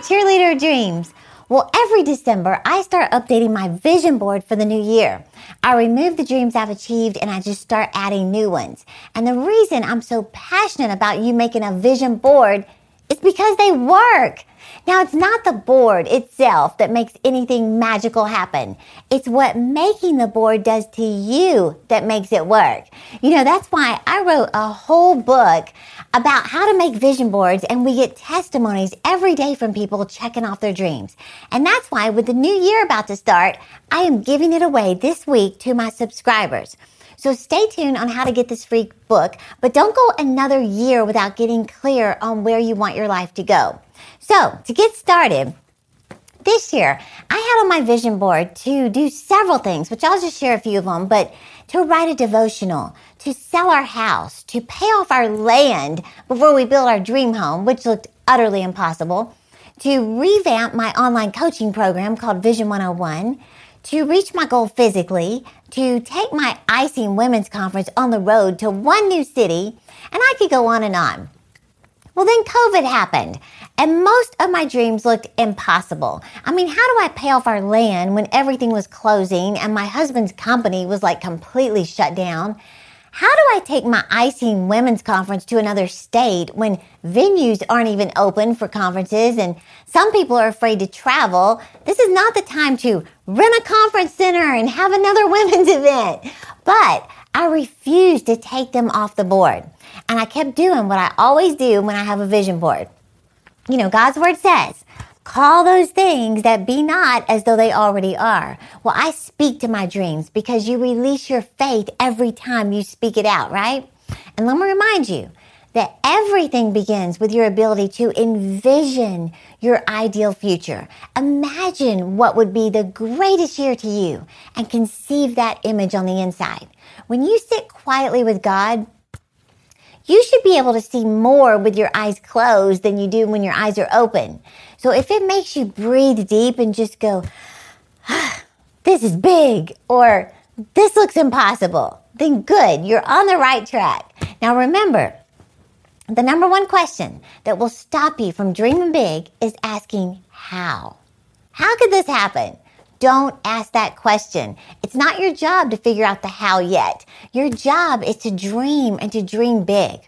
cheerleader dreams. Well, every December, I start updating my vision board for the new year. I remove the dreams I've achieved and I just start adding new ones. And the reason I'm so passionate about you making a vision board is because they work. Now, it's not the board itself that makes anything magical happen. It's what making the board does to you that makes it work. You know, that's why I wrote a whole book about how to make vision boards and we get testimonies every day from people checking off their dreams. And that's why with the new year about to start, I am giving it away this week to my subscribers. So stay tuned on how to get this free book, but don't go another year without getting clear on where you want your life to go. So to get started, this year, I had on my vision board to do several things, which I'll just share a few of them, but to write a devotional, to sell our house, to pay off our land before we build our dream home, which looked utterly impossible, to revamp my online coaching program called Vision 101, to reach my goal physically, to take my icing women's conference on the road to one new city, and I could go on and on. Well, then COVID happened, and most of my dreams looked impossible. I mean, how do I pay off our land when everything was closing and my husband's company was like completely shut down? How do I take my icing women's conference to another state when venues aren't even open for conferences and some people are afraid to travel? This is not the time to rent a conference center and have another women's event. But I refused to take them off the board. And I kept doing what I always do when I have a vision board. You know, God's word says, Call those things that be not as though they already are. Well, I speak to my dreams because you release your faith every time you speak it out, right? And let me remind you that everything begins with your ability to envision your ideal future. Imagine what would be the greatest year to you and conceive that image on the inside. When you sit quietly with God, you should be able to see more with your eyes closed than you do when your eyes are open. So if it makes you breathe deep and just go, ah, this is big, or this looks impossible, then good, you're on the right track. Now remember, the number one question that will stop you from dreaming big is asking how. How could this happen? Don't ask that question. It's not your job to figure out the how yet. Your job is to dream and to dream big.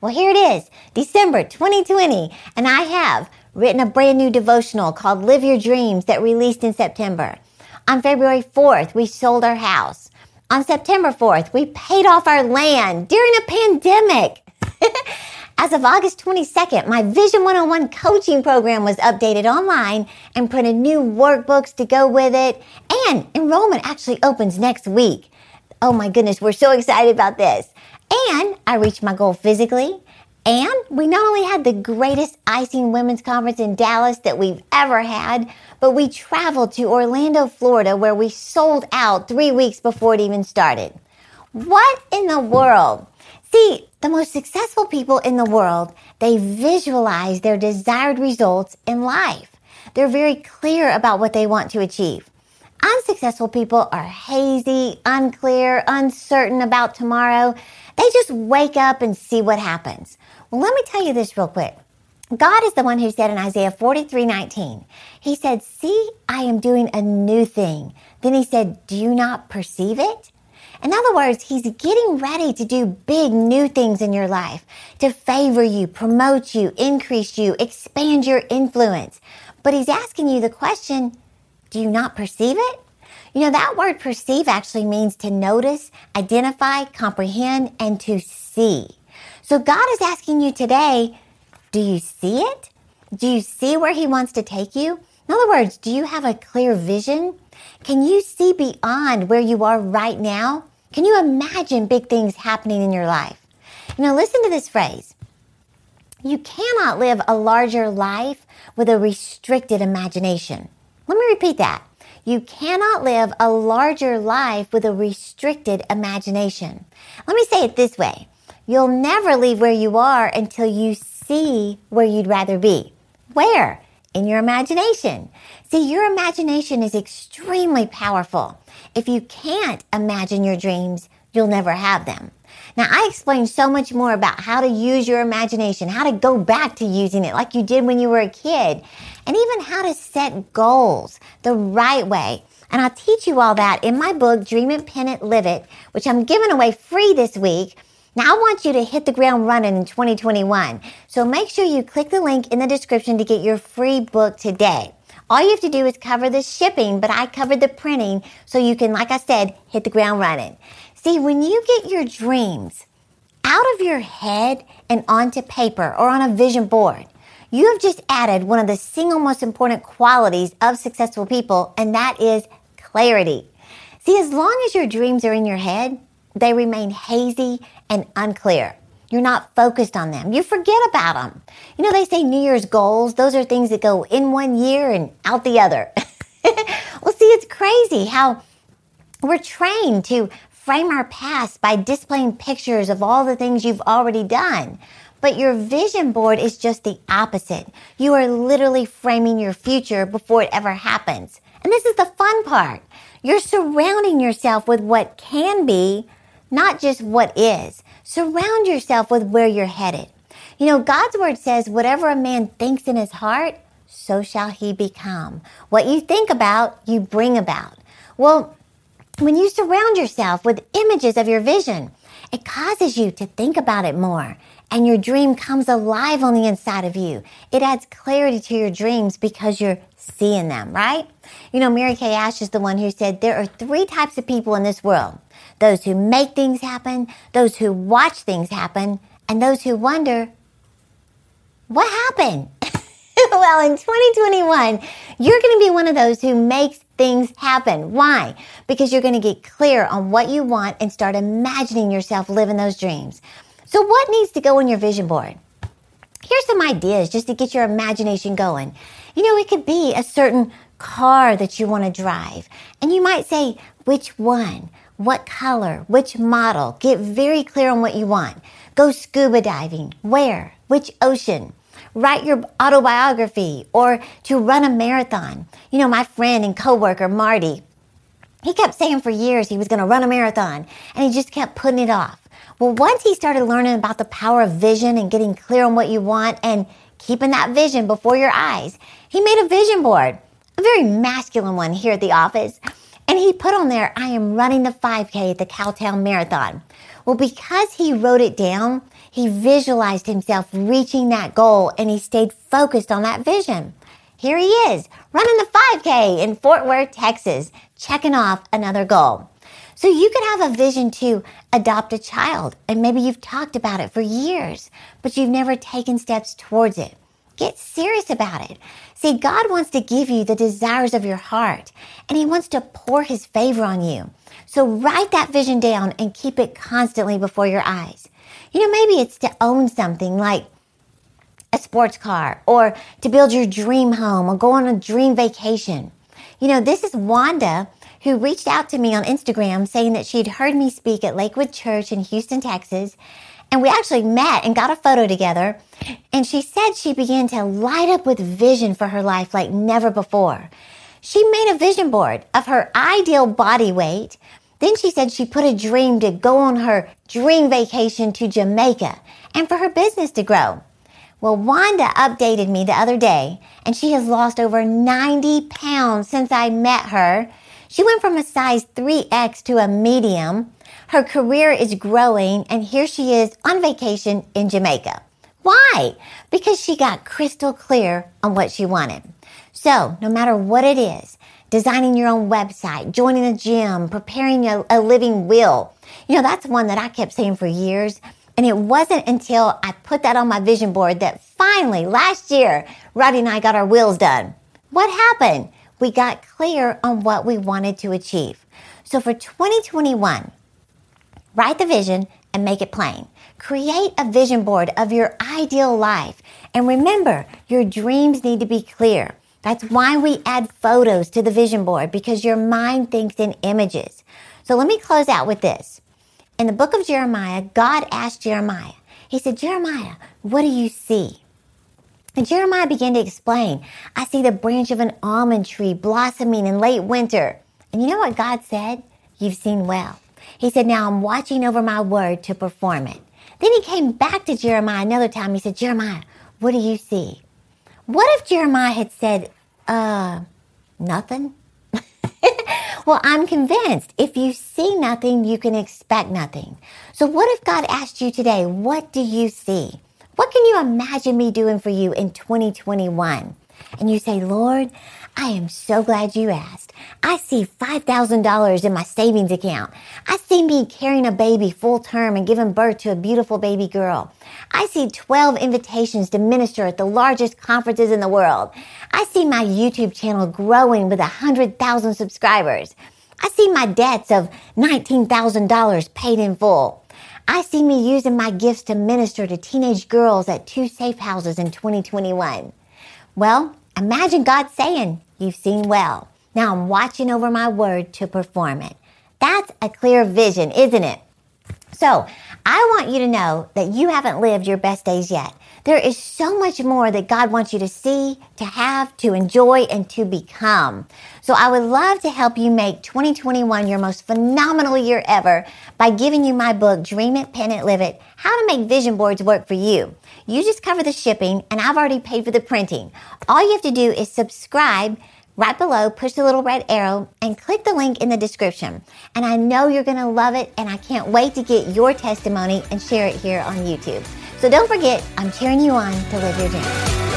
Well, here it is, December 2020, and I have written a brand new devotional called Live Your Dreams that released in September. On February 4th, we sold our house. On September 4th, we paid off our land during a pandemic. As of August 22nd, my Vision 101 coaching program was updated online and printed new workbooks to go with it. And enrollment actually opens next week. Oh my goodness, we're so excited about this. And I reached my goal physically. And we not only had the greatest icing women's conference in Dallas that we've ever had, but we traveled to Orlando, Florida, where we sold out three weeks before it even started. What in the world? See, the most successful people in the world, they visualize their desired results in life. They're very clear about what they want to achieve. Unsuccessful people are hazy, unclear, uncertain about tomorrow. They just wake up and see what happens. Let me tell you this real quick. God is the one who said in Isaiah 43 19, He said, See, I am doing a new thing. Then He said, Do you not perceive it? In other words, he's getting ready to do big new things in your life, to favor you, promote you, increase you, expand your influence. But he's asking you the question, do you not perceive it? You know, that word perceive actually means to notice, identify, comprehend, and to see. So God is asking you today, do you see it? Do you see where he wants to take you? In other words, do you have a clear vision? Can you see beyond where you are right now? Can you imagine big things happening in your life? You know, listen to this phrase. You cannot live a larger life with a restricted imagination. Let me repeat that. You cannot live a larger life with a restricted imagination. Let me say it this way. You'll never leave where you are until you see where you'd rather be. Where? In your imagination. See, your imagination is extremely powerful. If you can't imagine your dreams, you'll never have them. Now, I explained so much more about how to use your imagination, how to go back to using it like you did when you were a kid, and even how to set goals the right way. And I'll teach you all that in my book, Dream It, Pen It, Live It, which I'm giving away free this week. Now, I want you to hit the ground running in 2021. So make sure you click the link in the description to get your free book today. All you have to do is cover the shipping, but I covered the printing so you can, like I said, hit the ground running. See, when you get your dreams out of your head and onto paper or on a vision board, you have just added one of the single most important qualities of successful people, and that is clarity. See, as long as your dreams are in your head, they remain hazy and unclear. You're not focused on them. You forget about them. You know, they say New Year's goals, those are things that go in one year and out the other. well, see, it's crazy how we're trained to frame our past by displaying pictures of all the things you've already done. But your vision board is just the opposite. You are literally framing your future before it ever happens. And this is the fun part. You're surrounding yourself with what can be, not just what is. Surround yourself with where you're headed. You know, God's word says, whatever a man thinks in his heart, so shall he become. What you think about, you bring about. Well, when you surround yourself with images of your vision, it causes you to think about it more and your dream comes alive on the inside of you. It adds clarity to your dreams because you're seeing them, right? You know, Mary Kay Ash is the one who said there are three types of people in this world those who make things happen, those who watch things happen, and those who wonder, what happened? well, in 2021, you're going to be one of those who makes things happen. Why? Because you're going to get clear on what you want and start imagining yourself living those dreams. So, what needs to go on your vision board? Here's some ideas just to get your imagination going. You know, it could be a certain car that you want to drive. And you might say, which one? What color? Which model? Get very clear on what you want. Go scuba diving. Where? Which ocean? write your autobiography or to run a marathon. You know, my friend and coworker, Marty, he kept saying for years he was going to run a marathon and he just kept putting it off. Well, once he started learning about the power of vision and getting clear on what you want and keeping that vision before your eyes, he made a vision board, a very masculine one here at the office. And he put on there, I am running the 5K at the Cowtown Marathon. Well, because he wrote it down, he visualized himself reaching that goal and he stayed focused on that vision. Here he is, running the 5K in Fort Worth, Texas, checking off another goal. So you could have a vision to adopt a child, and maybe you've talked about it for years, but you've never taken steps towards it. Get serious about it. See, God wants to give you the desires of your heart, and He wants to pour His favor on you. So write that vision down and keep it constantly before your eyes. You know, maybe it's to own something like a sports car or to build your dream home or go on a dream vacation. You know, this is Wanda who reached out to me on Instagram saying that she'd heard me speak at Lakewood Church in Houston, Texas. And we actually met and got a photo together. And she said she began to light up with vision for her life like never before. She made a vision board of her ideal body weight, then she said she put a dream to go on her dream vacation to Jamaica and for her business to grow. Well, Wanda updated me the other day and she has lost over 90 pounds since I met her. She went from a size 3X to a medium. Her career is growing and here she is on vacation in Jamaica. Why? Because she got crystal clear on what she wanted. So, no matter what it is, designing your own website, joining a gym, preparing a, a living will. You know, that's one that I kept saying for years. And it wasn't until I put that on my vision board that finally last year, Roddy and I got our wills done. What happened? We got clear on what we wanted to achieve. So for 2021, write the vision and make it plain. Create a vision board of your ideal life. And remember, your dreams need to be clear. That's why we add photos to the vision board because your mind thinks in images. So let me close out with this. In the book of Jeremiah, God asked Jeremiah, He said, Jeremiah, what do you see? And Jeremiah began to explain, I see the branch of an almond tree blossoming in late winter. And you know what God said? You've seen well. He said, Now I'm watching over my word to perform it. Then he came back to Jeremiah another time. He said, Jeremiah, what do you see? What if Jeremiah had said, uh, nothing? well, I'm convinced if you see nothing, you can expect nothing. So, what if God asked you today, what do you see? What can you imagine me doing for you in 2021? And you say, Lord, I am so glad you asked. I see $5,000 in my savings account. I see me carrying a baby full term and giving birth to a beautiful baby girl. I see 12 invitations to minister at the largest conferences in the world. I see my YouTube channel growing with 100,000 subscribers. I see my debts of $19,000 paid in full. I see me using my gifts to minister to teenage girls at two safe houses in 2021. Well, imagine God saying, You've seen well. Now I'm watching over my word to perform it. That's a clear vision, isn't it? So I want you to know that you haven't lived your best days yet. There is so much more that God wants you to see, to have, to enjoy, and to become. So I would love to help you make 2021 your most phenomenal year ever by giving you my book, Dream It, Pen It, Live It, How to Make Vision Boards Work for You. You just cover the shipping and I've already paid for the printing. All you have to do is subscribe right below, push the little red arrow and click the link in the description. And I know you're going to love it and I can't wait to get your testimony and share it here on YouTube. So don't forget, I'm cheering you on to live your dream.